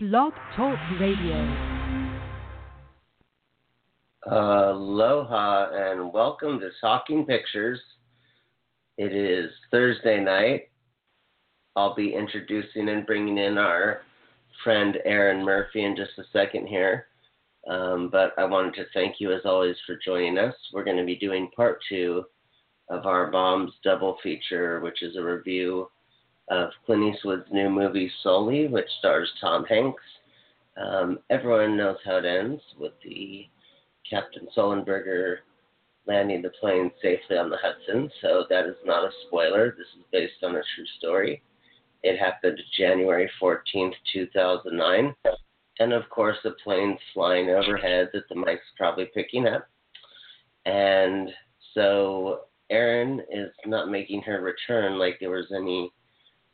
Blog Talk Radio. Aloha and welcome to Talking Pictures. It is Thursday night. I'll be introducing and bringing in our friend Aaron Murphy in just a second here. Um, but I wanted to thank you as always for joining us. We're going to be doing part two of our Bombs double feature, which is a review of Clint Eastwood's new movie Sully, which stars Tom Hanks. Um, everyone knows how it ends with the Captain Sullenberger landing the plane safely on the Hudson, so that is not a spoiler. This is based on a true story. It happened January 14th, 2009. And of course, the plane's flying overhead that the mic's probably picking up. And so Erin is not making her return like there was any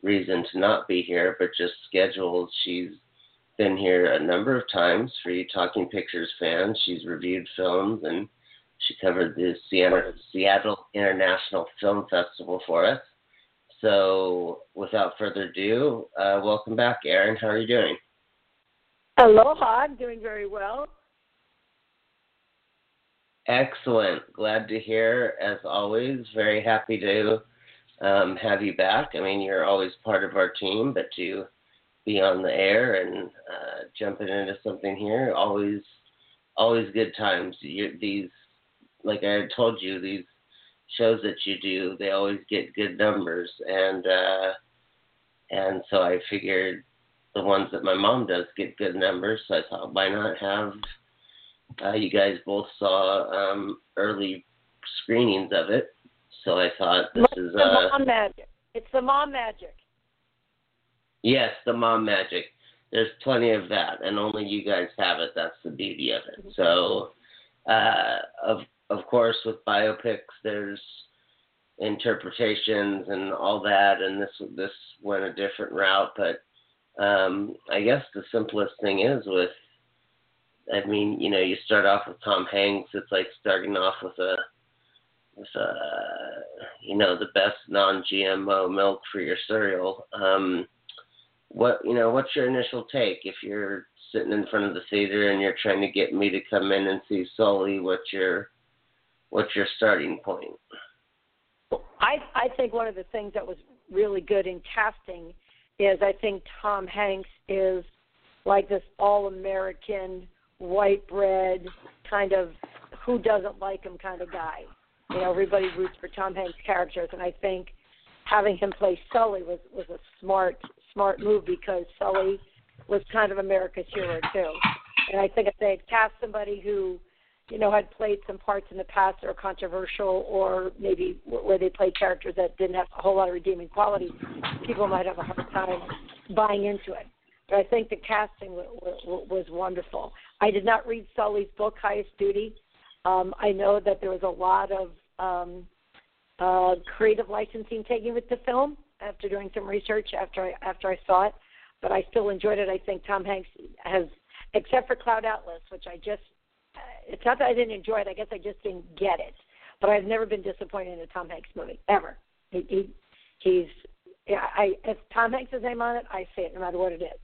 reason to not be here, but just scheduled. She's been here a number of times for you Talking Pictures fans. She's reviewed films and she covered the Seattle International Film Festival for us. So, without further ado, uh, welcome back, Erin. How are you doing? Aloha. I'm doing very well. Excellent. Glad to hear, as always. Very happy to um, have you back. I mean, you're always part of our team, but to be on the air and uh, jumping into something here, always, always good times. You, these, like I told you, these shows that you do, they always get good numbers, and uh, and so I figured the ones that my mom does get good numbers. So I thought, why not have uh, you guys both saw um, early screenings of it, so I thought this It's is the uh, mom magic. It's the mom magic. yes, the mom magic. There's plenty of that, and only you guys have it. That's the beauty of it. So, uh, of of course, with biopics, there's interpretations and all that, and this this went a different route. But um, I guess the simplest thing is with, I mean, you know, you start off with Tom Hanks. It's like starting off with a a you know the best non-GMO milk for your cereal. Um, what you know, what's your initial take if you're sitting in front of the theater and you're trying to get me to come in and see Sully? What's your what's your starting point? I I think one of the things that was really good in casting is I think Tom Hanks is like this all-American, white bread kind of who doesn't like him kind of guy. You know, everybody roots for Tom Hanks characters, and I think having him play Sully was was a smart smart move because Sully was kind of America's hero too. And I think if they had cast somebody who, you know, had played some parts in the past that are controversial, or maybe where they played characters that didn't have a whole lot of redeeming qualities, people might have a hard time buying into it. But I think the casting w- w- was wonderful. I did not read Sully's book, Highest Duty. Um, I know that there was a lot of um, uh, creative licensing taken with the film after doing some research after I, after I saw it, but I still enjoyed it. I think Tom Hanks has, except for Cloud Atlas, which I just, it's not that I didn't enjoy it. I guess I just didn't get it. But I've never been disappointed in a Tom Hanks movie ever. He, he he's yeah. I if Tom Hanks' name on it, I say it no matter what it is.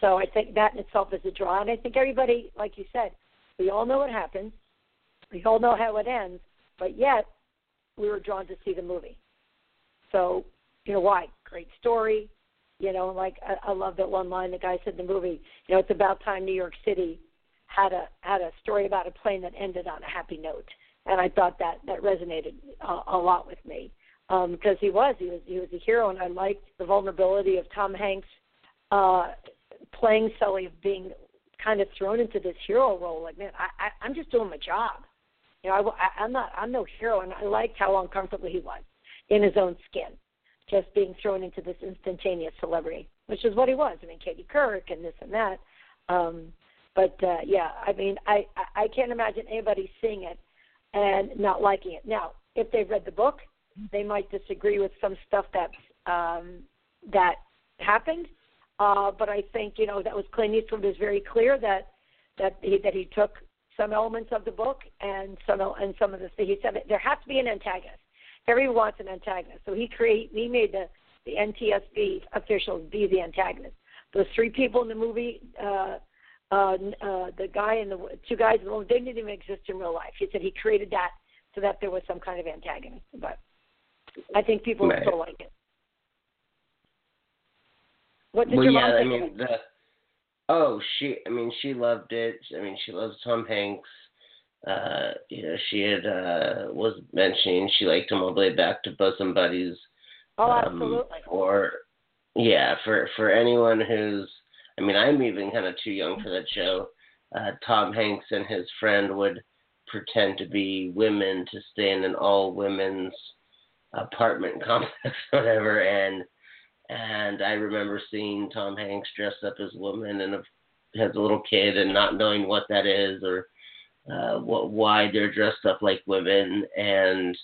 So I think that in itself is a draw, and I think everybody, like you said, we all know what happens. We all know how it ends, but yet we were drawn to see the movie. So, you know why? Great story. You know, like I, I love that one line the guy said in the movie. You know, it's about time New York City had a had a story about a plane that ended on a happy note, and I thought that that resonated a, a lot with me um, because he was he was he was a hero, and I liked the vulnerability of Tom Hanks uh, playing Sully, of being kind of thrown into this hero role. Like, man, I, I I'm just doing my job. You know, I, I'm not, I'm no hero, and I liked how uncomfortable he was in his own skin, just being thrown into this instantaneous celebrity, which is what he was. I mean, Katie Couric and this and that. Um, but uh, yeah, I mean, I, I I can't imagine anybody seeing it and not liking it. Now, if they've read the book, they might disagree with some stuff that um, that happened. Uh, but I think you know that was Clint Eastwood was very clear that that he that he took some elements of the book and some and some of the he said there has to be an antagonist. Everyone wants an antagonist, so he create he made the the NTSB officials be the antagonist. those three people in the movie, uh, uh, uh, the guy and the two guys, well, they didn't even exist in real life. He said he created that so that there was some kind of antagonist. But I think people Right. still like it. What did well, your yeah, mom I mean the. Oh, she. I mean, she loved it. I mean, she loves Tom Hanks. Uh, you know, she had uh was mentioning she liked him all the way back to Bosom Buddies. Oh, um, absolutely. For yeah, for for anyone who's, I mean, I'm even kind of too young for that show. Uh, Tom Hanks and his friend would pretend to be women to stay in an all women's apartment complex, or whatever, and and I remember seeing Tom Hanks dressed up as a woman and a, has a little kid and not knowing what that is or uh, what why they're dressed up like women. And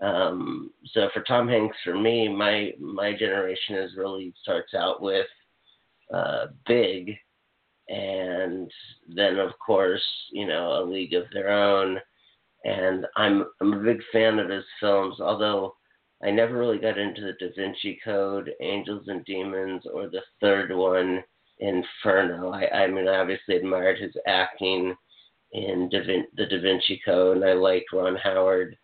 um, so for Tom Hanks for me my my generation is really starts out with uh, Big. And then of course you know A League of Their Own. And I'm I'm a big fan of his films although I never really got into the Da Vinci Code, Angels and Demons, or the third one, Inferno. I, I mean, I obviously admired his acting in da Vin- the Da Vinci Code, and I liked Ron Howard.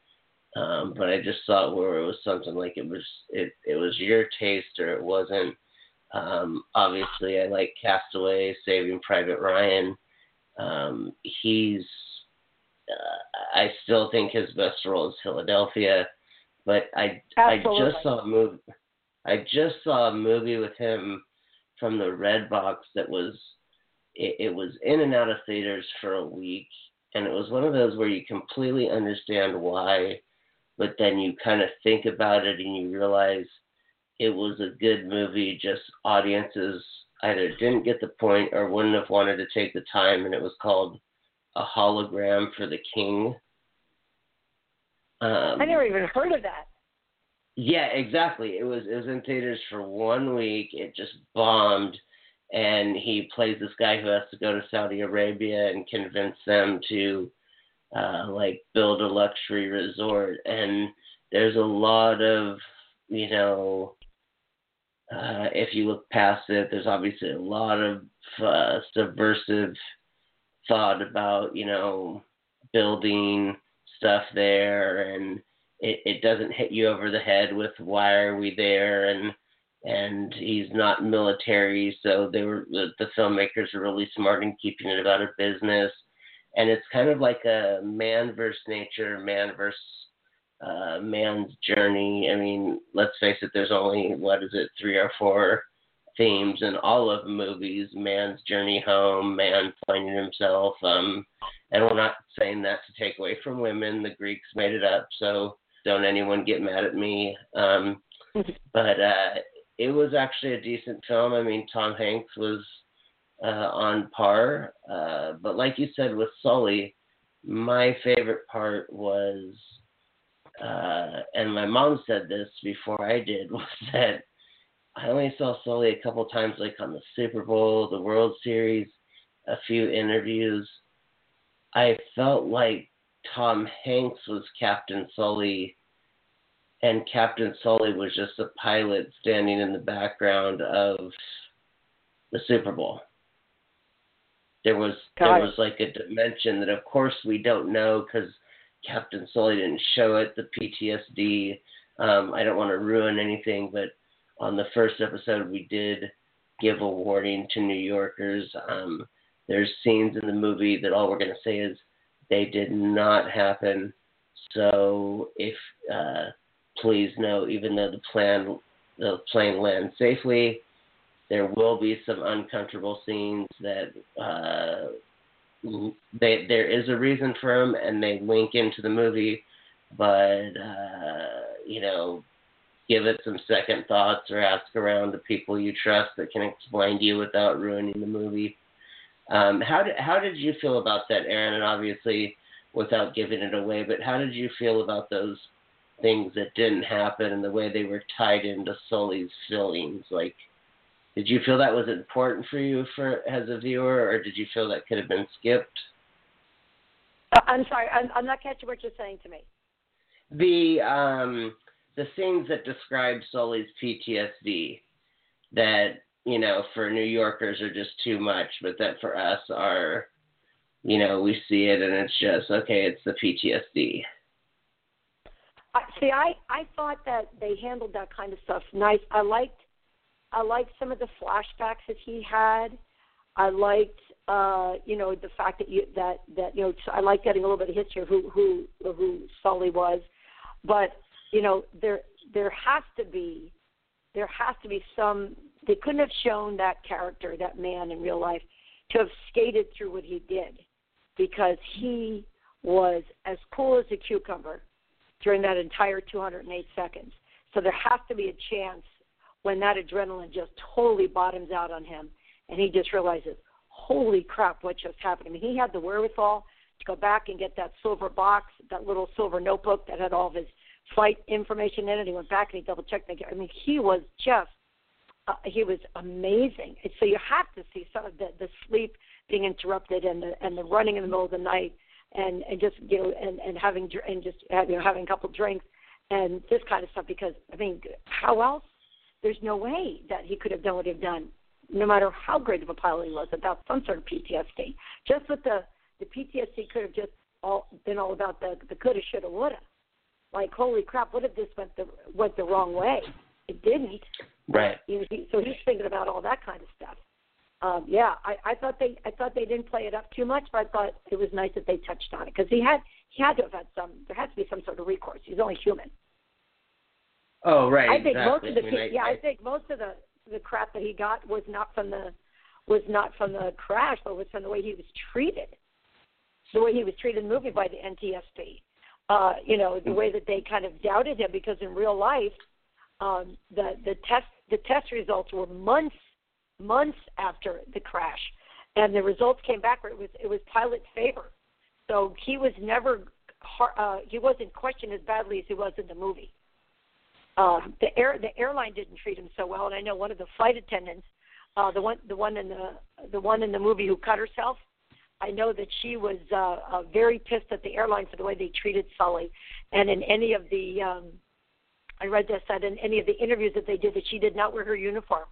Um, but I just thought where it was something like it was it it was your taste or it wasn't. Um, obviously, I like Castaway, Saving Private Ryan. Um, he's uh, I still think his best role is Philadelphia but I I just saw a movie. I just saw a movie with him from the Red Box that was it, it was in and out of theaters for a week, and it was one of those where you completely understand why, but then you kind of think about it and you realize it was a good movie. Just audiences either didn't get the point or wouldn't have wanted to take the time, and it was called A Hologram for the King. Um, I never even heard of that. yeah, exactly. It was it was in theaters for one week. It just bombed, and he plays this guy who has to go to Saudi Arabia and convince them to uh, like build a luxury resort. And there's a lot of you know, uh, if you look past it, there's obviously a lot of uh, subversive thought about you know building stuff there and it, it doesn't hit you over the head with why are we there? and and he's not military so they were the, the filmmakers are really smart in keeping it about a business. And it's kind of like a man versus nature man versus uh, man's journey. I mean let's face it there's only what is it three or four themes in all of the movies. Man's journey home man finding himself um and we're not saying that to take away from women. The greeks made it up so don't anyone get mad at me. Um but uh it was actually a decent film. I mean tom hanks was uh on par uh but like you said with sully my favorite part was uh and my mom said this before i did was that I only saw Sully a couple times, like on the Super Bowl, the World Series, a few interviews. I felt like Tom Hanks was Captain Sully, and Captain Sully was just a pilot standing in the background of the Super Bowl. There was Got there it. was like a dimension that, of course, we don't know because Captain Sully didn't show it. The PTSD. Um, I don't want to ruin anything, but on the first episode, we did give a warning to New Yorkers. Um, there's scenes in the movie that all we're going to say is they did not happen. So if uh, please know, even though the plan the plane lands safely, there will be some uncomfortable scenes that uh, they there is a reason for them and they link into the movie, but uh, you know give it some second thoughts or ask around the people you trust that can explain to you without ruining the movie. Um, how did how did you feel about that, Aaron? And obviously, without giving it away, but how did you feel about those things that didn't happen and the way they were tied into Sully's feelings? Like, did you feel that was important for you for as a viewer, or did you feel that could have been skipped? Uh, I'm sorry, I'm, I'm not catching what you're saying to me. The um, the things that describe Sully's PTSD that you know, for New Yorkers are just too much, but that for us are, you know, we see it and it's just okay. It's the PTSD. I, see, I I thought that they handled that kind of stuff nice. I liked I liked some of the flashbacks that he had. I liked uh, you know the fact that you that that you know I like getting a little bit of history of who who who Sully was, but you know there there has to be there has to be some they couldn't have shown that character that man in real life to have skated through what he did because he was as cool as a cucumber during that entire 208 seconds. So there has to be a chance when that adrenaline just totally bottoms out on him and he just realizes, holy crap, what just happened? I mean, he had the wherewithal to go back and get that silver box, that little silver notebook that had all of his flight information in it. He went back and he double checked. I mean, he was just, uh, he was amazing. And so you have to see some of the, the sleep being interrupted and the and the running in the middle of the night and and just you know and and having and just you know having a couple drinks and this kind of stuff because I mean how else there's no way that he could have done what he'd done no matter how great of a pilot he was without some sort of PTSD just with the the PTSD could have just all been all about the the coulda shoulda woulda like holy crap what if this went the went the wrong way it didn't right you know, he, so he's thinking about all that kind of stuff um, yeah, I, I thought they I thought they didn't play it up too much, but I thought it was nice that they touched on it because he had he had to have had some there has to be some sort of recourse. He's only human. Oh right. I think exactly. most of the I mean, yeah I, I think most of the the crap that he got was not from the was not from the crash, but was from the way he was treated, the way he was treated in the movie by the NTSB. Uh, you know, the way that they kind of doubted him because in real life, um, the the test the test results were months months after the crash, and the results came back where it was it was pilot's favor. So he was never uh, he wasn't questioned as badly as he was in the movie. Uh, the air the airline didn't treat him so well, and I know one of the flight attendants, uh, the one the one in the the one in the movie who cut herself. I know that she was uh, uh, very pissed at the airline for the way they treated Sully, and in any of the um, I read this that in any of the interviews that they did that she did not wear her uniform.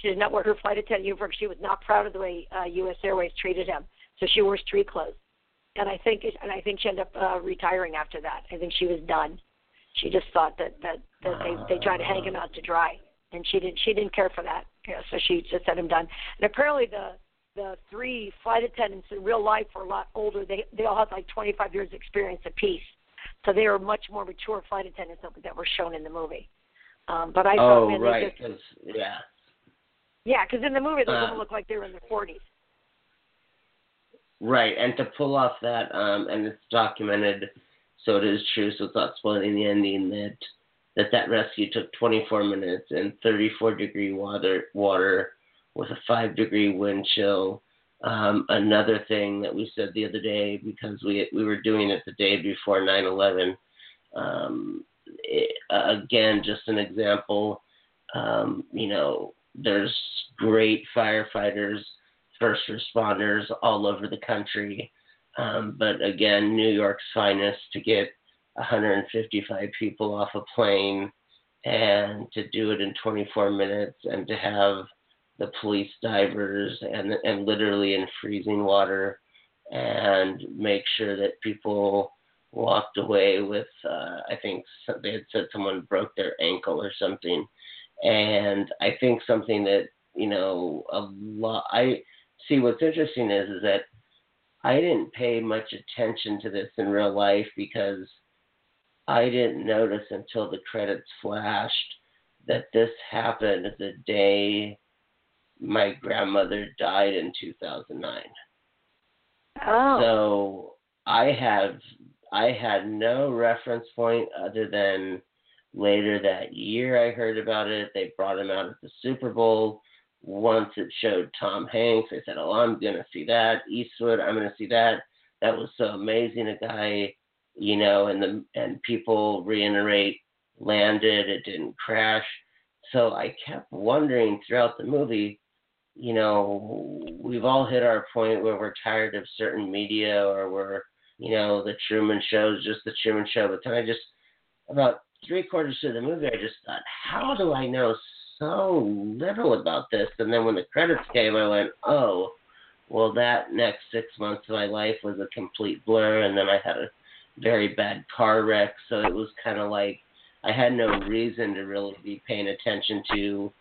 She did not wear her flight attendant uniform. She was not proud of the way uh, U.S. Airways treated him, so she wore street clothes. And I think, and I think she ended up uh, retiring after that. I think she was done. She just thought that that that they they tried to hang him out to dry, and she didn't she didn't care for that. Yeah, so she just said him done. And apparently the the three flight attendants in real life were a lot older. They they all had like 25 years experience apiece, so they were much more mature flight attendants that, that were shown in the movie. Um, but I oh thought, man, right, they just, yeah. yeah, because in the movie those Uh, look like they were in their 40s. Right, and to pull off that, um, and it's documented, so it is true. So it's not spoiling the ending that that that rescue took 24 minutes in 34 degree water water with a five degree wind chill. Um, another thing that we said the other day because we we were doing it the day before 9/11. Um, again, just an example. Um, you know, there's great firefighters first responders all over the country. Um, but again, New York's finest to get 155 people off a plane and to do it in 24 minutes and to have the police divers and and literally in freezing water and make sure that people walked away with uh, I think they had said someone broke their ankle or something. And I think something that you know a lot I see what's interesting is is that I didn't pay much attention to this in real life because I didn't notice until the credits flashed that this happened the day my grandmother died in 2009. Oh. So I have I had no reference point other than later that year I heard about it. They brought him out at the Super Bowl once it showed Tom Hanks, I said, "Oh, I'm gonna see that." Eastwood, I'm gonna see that. That was so amazing. A guy, you know, and the and people reiterate landed. It didn't crash. So I kept wondering throughout the movie, you know, we've all hit our point where we're tired of certain media or we're, you know, the Truman Show is just the Truman Show. But then I just about three quarters of the movie, I just thought, how do I know so little about this. And then when the credits came, I went, oh, well, that next six months of my life was a complete blur. And then I had a very bad car wreck. So it was kind of like I had no reason to really be paying attention to.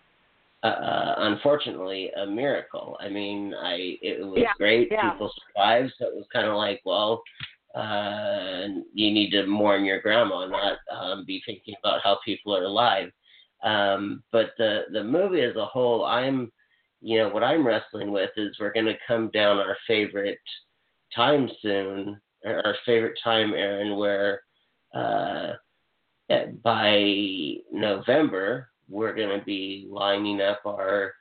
Uh, uh unfortunately, a miracle. I mean, I it was yeah, great. Yeah. People survived, so it was kind of like, well, uh, you need to mourn your grandma, not um, be thinking about how people are alive. Um, but the the movie as a whole, I'm, you know, what I'm wrestling with is we're going to come down our favorite time soon, our favorite time, Aaron, where uh, by November we're going to be lining up our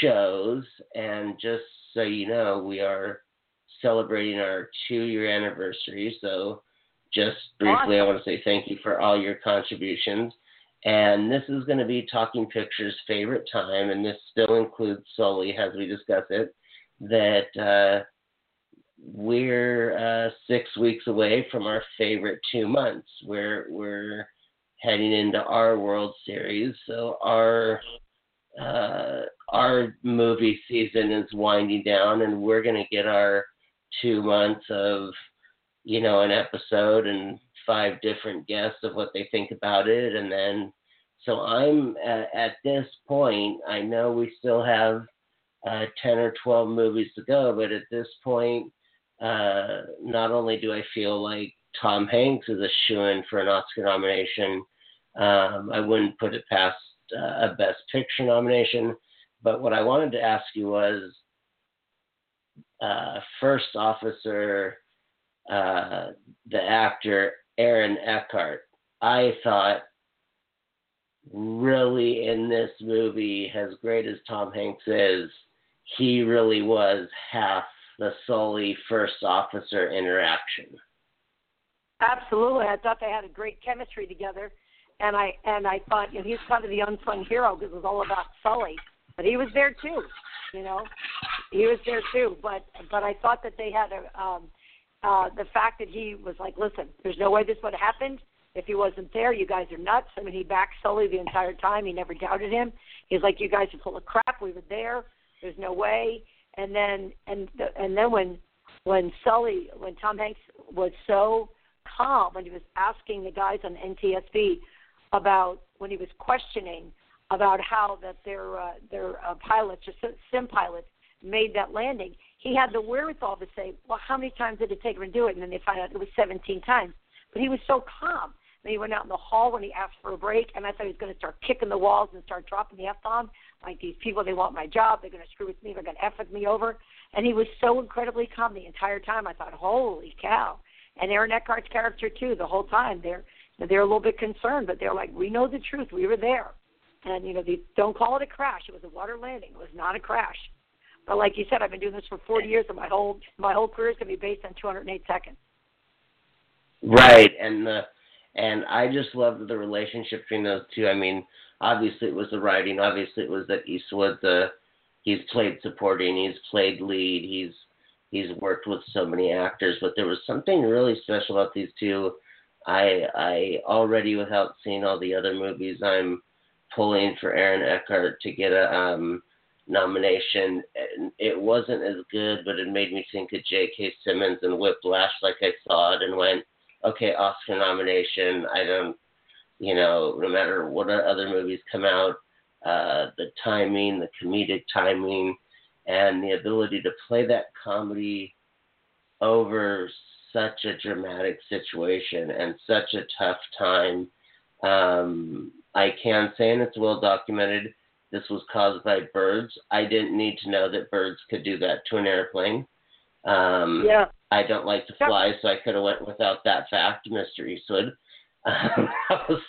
shows, and just so you know, we are celebrating our two year anniversary. So, just briefly, awesome. I want to say thank you for all your contributions. And this is going to be Talking Pictures' favorite time, and this still includes Sully as we discuss it. That uh, we're uh, six weeks away from our favorite two months. We're we're heading into our World Series, so our uh, our movie season is winding down, and we're going to get our two months of, you know, an episode and five different guests of what they think about it. And then, so I'm at, at this point, I know we still have uh, 10 or 12 movies to go, but at this point, uh, not only do I feel like Tom Hanks is a shoe in for an Oscar nomination, um, I wouldn't put it past uh, a Best Picture nomination. But what I wanted to ask you was uh, first officer, uh, the actor Aaron Eckhart, I thought really in this movie, as great as Tom Hanks is, he really was half the Sully first officer interaction. Absolutely, I thought they had a great chemistry together, and I and I thought you know he's kind of the unsung hero because it was all about Sully, but he was there too. You know, he was there too. But but I thought that they had a um, uh, the fact that he was like, listen, there's no way this would have happened if he wasn't there. You guys are nuts. I mean, he backed Sully the entire time. He never doubted him. He's like, you guys are full of crap. We were there. There's no way. And then and the, and then when when Sully when Tom Hanks was so calm when he was asking the guys on NTSB about when he was questioning about how that their uh, their uh, pilots, just sim pilots, made that landing. He had the wherewithal to say, "Well, how many times did it take him to do it?" And then they find out it was 17 times. But he was so calm. Then he went out in the hall when he asked for a break, and I thought he was going to start kicking the walls and start dropping the f bomb. Like these people, they want my job. They're going to screw with me. They're going to f with me over. And he was so incredibly calm the entire time. I thought, holy cow! And Aaron Eckhart's character too. The whole time they're they're a little bit concerned, but they're like, we know the truth. We were there. And you know, they don't call it a crash. It was a water landing. It was not a crash. But like you said, I've been doing this for 40 years, and my whole my whole career is going to be based on 208 seconds. Right, and the and I just love the relationship between those two. I mean, obviously it was the writing. Obviously it was that Eastwood. The he's played supporting. He's played lead. He's he's worked with so many actors. But there was something really special about these two. I I already without seeing all the other movies, I'm pulling for Aaron Eckhart to get a um, nomination. It wasn't as good, but it made me think of J.K. Simmons and Whiplash. Like I saw it and went, okay, Oscar nomination. I don't, you know, no matter what other movies come out, uh, the timing, the comedic timing, and the ability to play that comedy over such a dramatic situation and such a tough time. Um, I can say, and it's well documented, this was caused by birds. I didn't need to know that birds could do that to an airplane. Um, yeah. I don't like to fly, so I could have went without that fact, Mr. Eastwood. Um, was,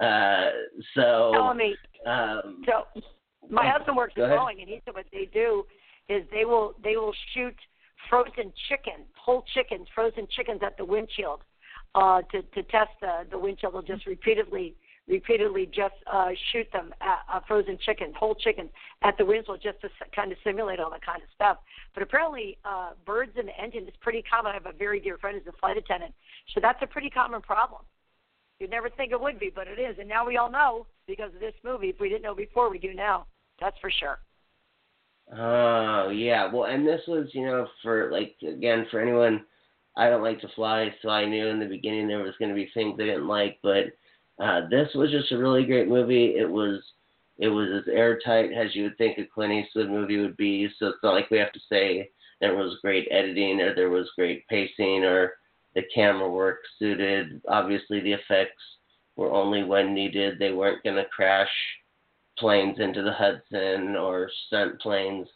uh, so. Tell me. Um, so, my husband works in Boeing, and he said what they do is they will they will shoot frozen chicken, whole chickens, frozen chickens at the windshield uh, to to test the the windshield. They'll just repeatedly repeatedly just uh, shoot them at uh, frozen chickens, whole chickens at the windshield just to kind of simulate all that kind of stuff. But apparently, uh, birds in the engine is pretty common. I have a very dear friend who's a flight attendant, so that's a pretty common problem. You'd never think it would be, but it is. And now we all know because of this movie. If we didn't know before, we do now. That's for sure. Oh yeah, well, and this was you know for like again for anyone. I don't like to fly, so I knew in the beginning there was going to be things I didn't like, but uh, this was just a really great movie. It was it was as airtight as you would think a Clint Eastwood movie would be. So it's not like we have to say there was great editing or there was great pacing or the camera work suited. Obviously, the effects were only when needed. They weren't going to crash planes into the Hudson or stunt planes.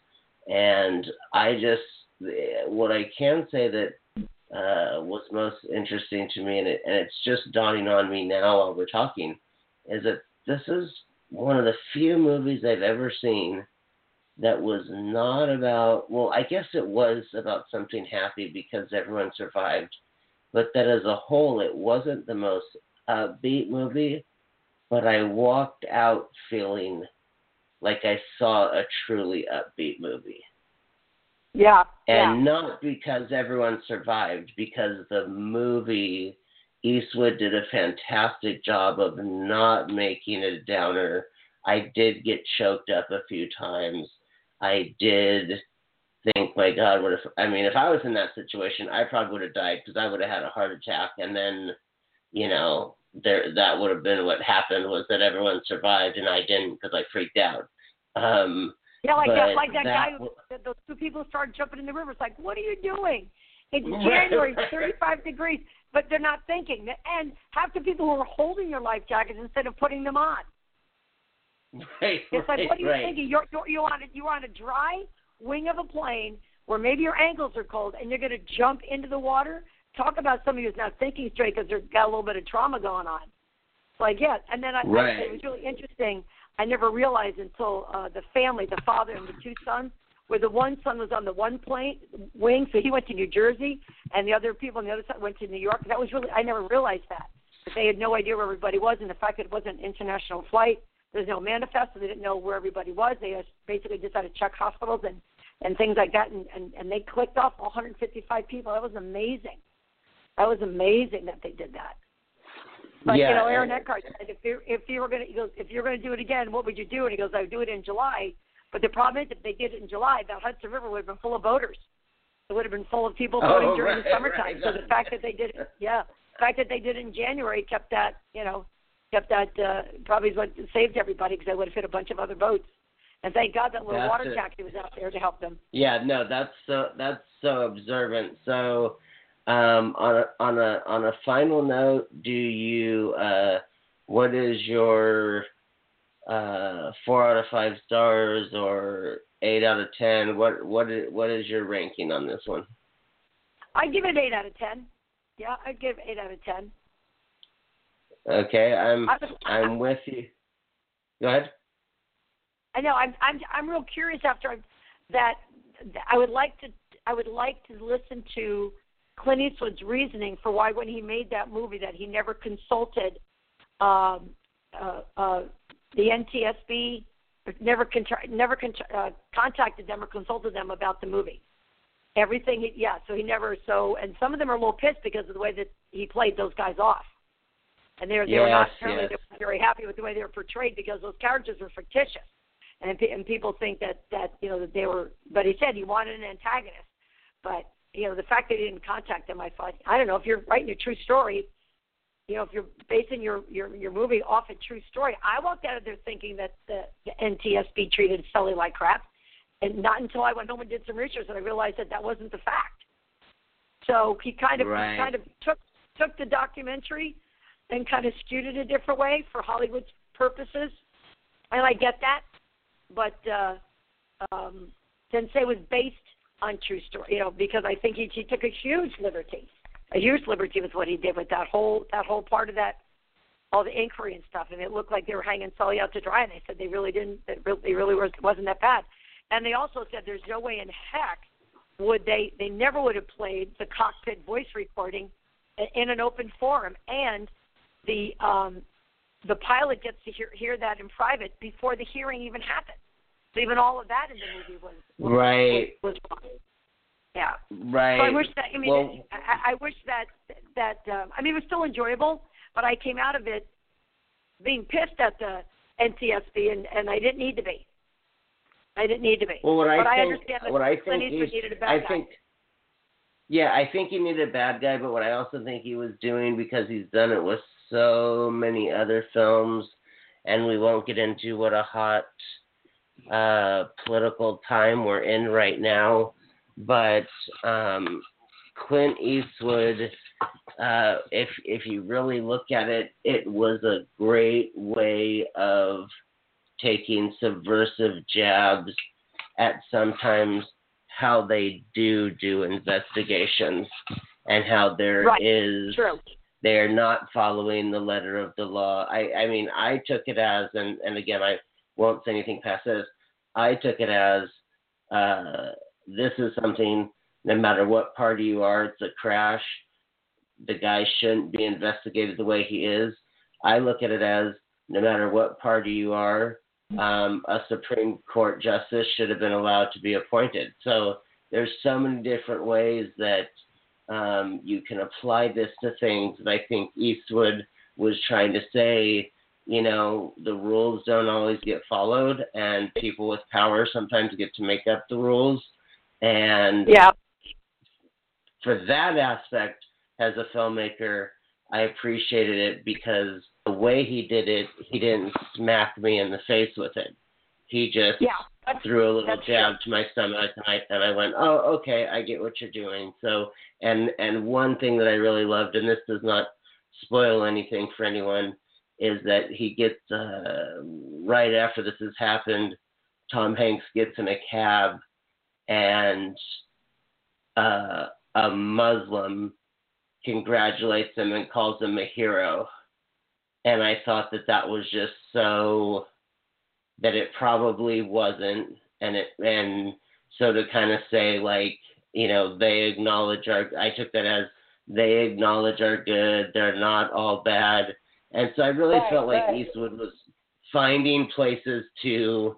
And I just, what I can say that uh, was most interesting to me, and, it, and it's just dawning on me now while we're talking, is that this is one of the few movies I've ever seen that was not about, well, I guess it was about something happy because everyone survived, but that as a whole, it wasn't the most upbeat movie, but I walked out feeling like I saw a truly upbeat movie. Yeah. And yeah. not because everyone survived, because the movie Eastwood did a fantastic job of not making it a downer. I did get choked up a few times. I did think, my God, what if? I mean, if I was in that situation, I probably would have died because I would have had a heart attack, and then, you know, there that would have been what happened was that everyone survived and I didn't because I freaked out. Um, yeah, like that, like that, that guy. Who, those two people started jumping in the river. It's like, what are you doing? It's January, 35 degrees, but they're not thinking. And half the people who are holding your life jackets instead of putting them on. Right, it's right, like, what are you right. thinking? You're, you're you're on a you're on a dry wing of a plane where maybe your ankles are cold, and you're going to jump into the water. Talk about somebody who's not thinking straight because they've got a little bit of trauma going on. Like yeah, and then I, right. It was really interesting. I never realized until uh, the family, the father and the two sons, where the one son was on the one plane wing, so he went to New Jersey, and the other people on the other side went to New York. That was really I never realized that. That they had no idea where everybody was, and the fact that it wasn't an international flight. There's no manifest, so they didn't know where everybody was. They just basically just had to check hospitals and and things like that, and and, and they clicked off 155 people. That was amazing. That was amazing that they did that. But yeah, you know, Aaron Eckhart said if you if you were gonna he goes if you're gonna do it again, what would you do? And he goes, I would do it in July. But the problem is, if they did it in July, the Hudson River would have been full of boaters. It would have been full of people boating oh, during right, the summertime. Right, so the fact that they did it, yeah, the fact that they did it in January kept that, you know, kept that uh, probably is what saved everybody because they would have hit a bunch of other boats. And thank God that little That's water it. taxi was out there to help them. Yeah, no, that's so that's so observant. So, um, on a on a on a final note, do you uh, what is your uh, four out of five stars or eight out of ten? What what is what is your ranking on this one? I give it eight out of ten. Yeah, I'd give eight out of ten. Okay, I'm I I'm with you. Go ahead. I know. I'm I'm I'm real curious after I, that. I would like to I would like to listen to Clint Eastwood's reasoning for why when he made that movie that he never consulted um, uh, uh, the NTSB, never con- never con- uh, contacted them or consulted them about the movie. Everything, he, yeah. So he never. So and some of them are a little pissed because of the way that he played those guys off, and they were they were not apparently yes. they were very happy with the way they were portrayed because those characters were fictitious and and people think that that you know that they were. But he said he wanted an antagonist, but you know the fact that he didn't contact them, I thought I don't know if you're writing a true story, you know if you're basing your your your movie off a true story. I walked out of there thinking that the, the NTSB treated Sully like crap, and not until I went home and did some research that I realized that that wasn't the fact. So he kind of Right. he kind of took took the documentary and kind of skewed it a different way for Hollywood's purposes, and I get that but uh, um, Sensei was based on true story, you know, because I think he, he took a huge liberty, a huge liberty with what he did with that whole that whole part of that, all the inquiry and stuff, and it looked like they were hanging Sully out to dry, and they said they really didn't, it really, really was wasn't that bad, and they also said there's no way in heck would they they never would have played the cockpit voice recording in- in an open forum, and the um, the pilot gets to hear hear that in private before the hearing even happens. So even all of that in the movie was was, Right. was, was wrong. Yeah. Right. So I wish that I mean Well- I, I wish that that um, I mean it was still enjoyable, but I came out of it being pissed at the NTSB, and and I didn't need to be. I didn't need to be. Well, what but I I think, understand that what I Clint think Eastwood is, needed a bad I guy. think, yeah, I think he needed a bad guy, but what I also think he was doing because he's done it with so many other films, and we won't get into what a hot uh, political time we're in right now, but um, Clint Eastwood. Uh, if if you really look at it, it was a great way of taking subversive jabs at sometimes how they do do investigations and how there is Right. True. they are not following the letter of the law. I, I mean, I took it as, and, and again, I won't say anything past this. I took it as uh, this is something, no matter what party you are, it's a crash. The guy shouldn't be investigated the way he is. I look at it as no matter what party you are, um, a Supreme Court justice should have been allowed to be appointed. So there's so many different ways that um, you can apply this to things. And I think Eastwood was trying to say, you know, the rules don't always get followed, and people with power sometimes get to make up the rules. And Yeah. for that aspect, as a filmmaker, I appreciated it because the way he did it, he didn't smack me in the face with it. He just Yeah. Threw a little jab to my stomach and I and I went, Oh, okay, I get what you're doing. So and and one thing that I really loved, and this does not spoil anything for anyone, is that he gets uh right after this has happened, Tom Hanks gets in a cab and uh a Muslim congratulates him and calls him a hero. And I thought that that was just so that it probably wasn't and it and so to kind of say like you know they acknowledge our i took that as they acknowledge our good they're not all bad and so i really Right, felt like right. eastwood was finding places to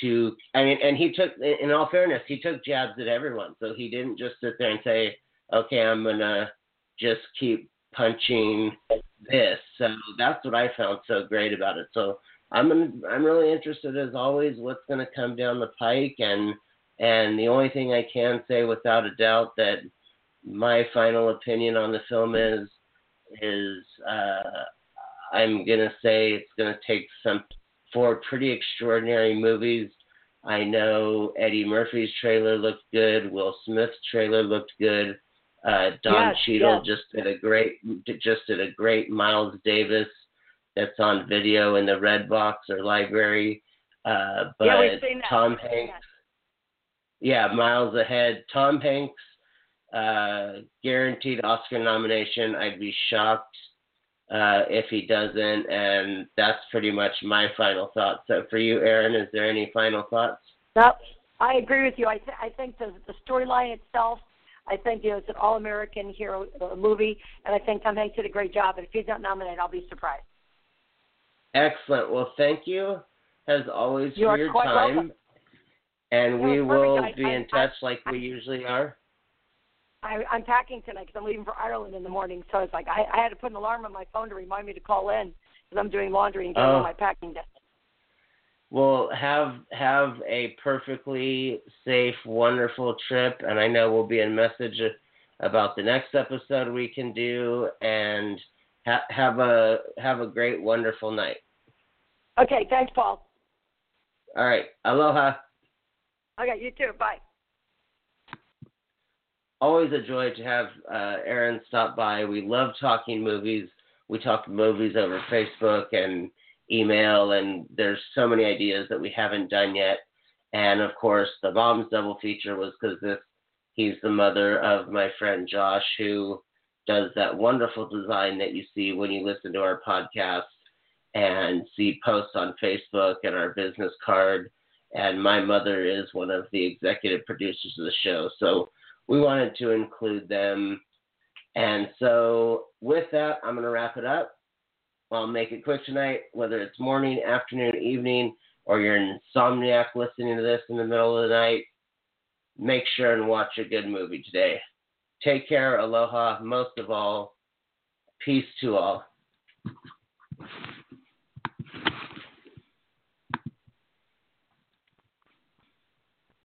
to i mean and he took in all fairness he took jabs at everyone. So he didn't just sit there and say okay i'm gonna just keep punching this. So that's what i found so great about it. So I'm I'm really interested as always what's going to come down the pike. And and the only thing I can say without a doubt that my final opinion on the film is is uh, I'm gonna say it's gonna take some four pretty extraordinary movies. I know Eddie Murphy's trailer looked good. Will Smith's trailer looked good. Uh, Don Yes, Cheadle yes. just did a great just did a great Miles Davis that's on video in the red box or library. Uh, but yeah, we've seen that. Tom Hanks, yeah, miles ahead. Tom Hanks, uh, guaranteed Oscar nomination. I'd be shocked uh, if he doesn't, and that's pretty much my final thought. So for you, Aaron, is there any final thoughts? Yep, I agree with you. I th- I think the the storyline itself, I think you know, it's an all American hero uh, movie, and I think Tom Hanks did a great job. And if he's not nominated, I'll be surprised. Excellent. Well, thank you as always You for your time. welcome. And we will perfect. Be I- in I- touch like we usually are. I, I'm packing tonight because I'm leaving for Ireland in the morning. So it's like I, I had to put an alarm on my phone to remind me to call in because I'm doing laundry and getting Oh. all my packing done. Well, have have a perfectly safe, wonderful trip, and I know we'll be in message about the next episode we can do, and ha- have a have a great, wonderful night. Okay, thanks, Paul. All right, aloha. Okay, you too. Bye. Always a joy to have uh, Aaron stop by. We love talking movies. We talk movies over Facebook and email, and there's so many ideas that we haven't done yet. And of course, the mom's double feature was because this he's the mother of my friend Josh, who does that wonderful design that you see when you listen to our podcast and see posts on Facebook and our business card. And my mother is one of the executive producers of the show, so we wanted to include them. And so, with that, I'm going to wrap it up. I'll make it quick tonight, whether it's morning, afternoon, evening, or you're an insomniac listening to this in the middle of the night. Make sure and watch a good movie today. Take care, aloha, most of all, peace to all.